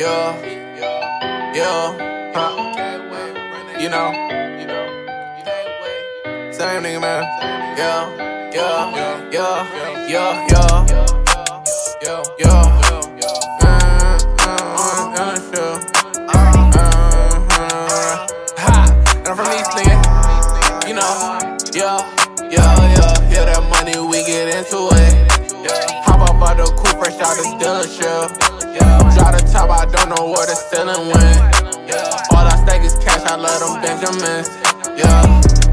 yeah, yeah, huh. You know, same nigga, man. Yeah, yeah, yeah, yeah, yeah, yeah, yeah. Uh, uh, uh. Uh-huh. You know, yeah, yeah, yeah, yeah. That money we get into it. Hop up out the coupe, fresh out the dealership. Drop the top, I the ceiling went. All I stack is cash, I love them Benjamins. Yeah,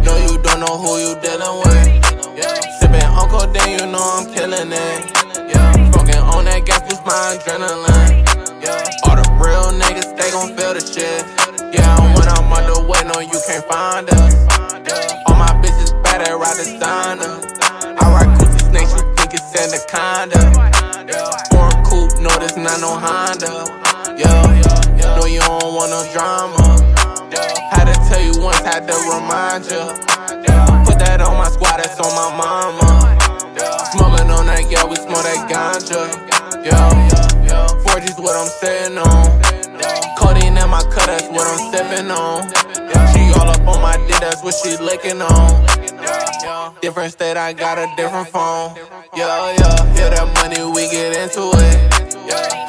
no, you don't know who you dealing with. Sippin' Uncle, then you know I'm killing it. Yeah, smoking on that gas, boost my adrenaline. Yeah, all the real niggas, they gon' feel the shit. Yeah, when I'm on the way, no, you can't find us. All my bitches bad, I ride designer. I ride Gucci snakes, you think it's Anaconda Sport coupe, no, this not no Honda. Yeah, you don't want no drama. Had to tell you once, had to remind you. Put that on my squad, that's on my mama. Smoking on that, yeah, we smoke that ganja. Yeah, 4G's what I'm sitting on. Codeine in my cut, that's what I'm sipping on. She all up on my dick, that's what she licking on. Different state, I got a different phone. Yeah, yeah, yeah, that money, we get into it.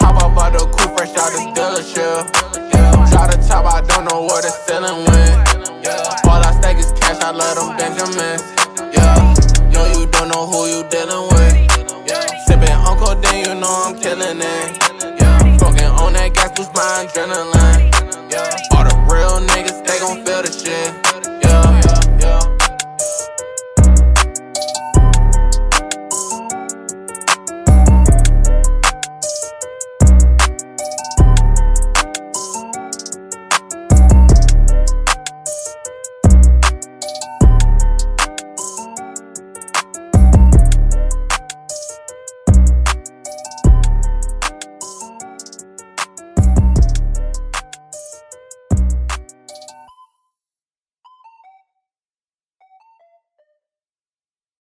Hop chill. Yeah. Try to top, I don't know where the ceiling went. All I stack is cash, I love them Benjamins. Yeah. Yo, you don't know who you dealing with. Yeah. Sipping Uncle codeine, you know I'm killing it. Yeah. fucking on that gas, boost my adrenaline. Yeah. All the real niggas, they gon' feel the shit.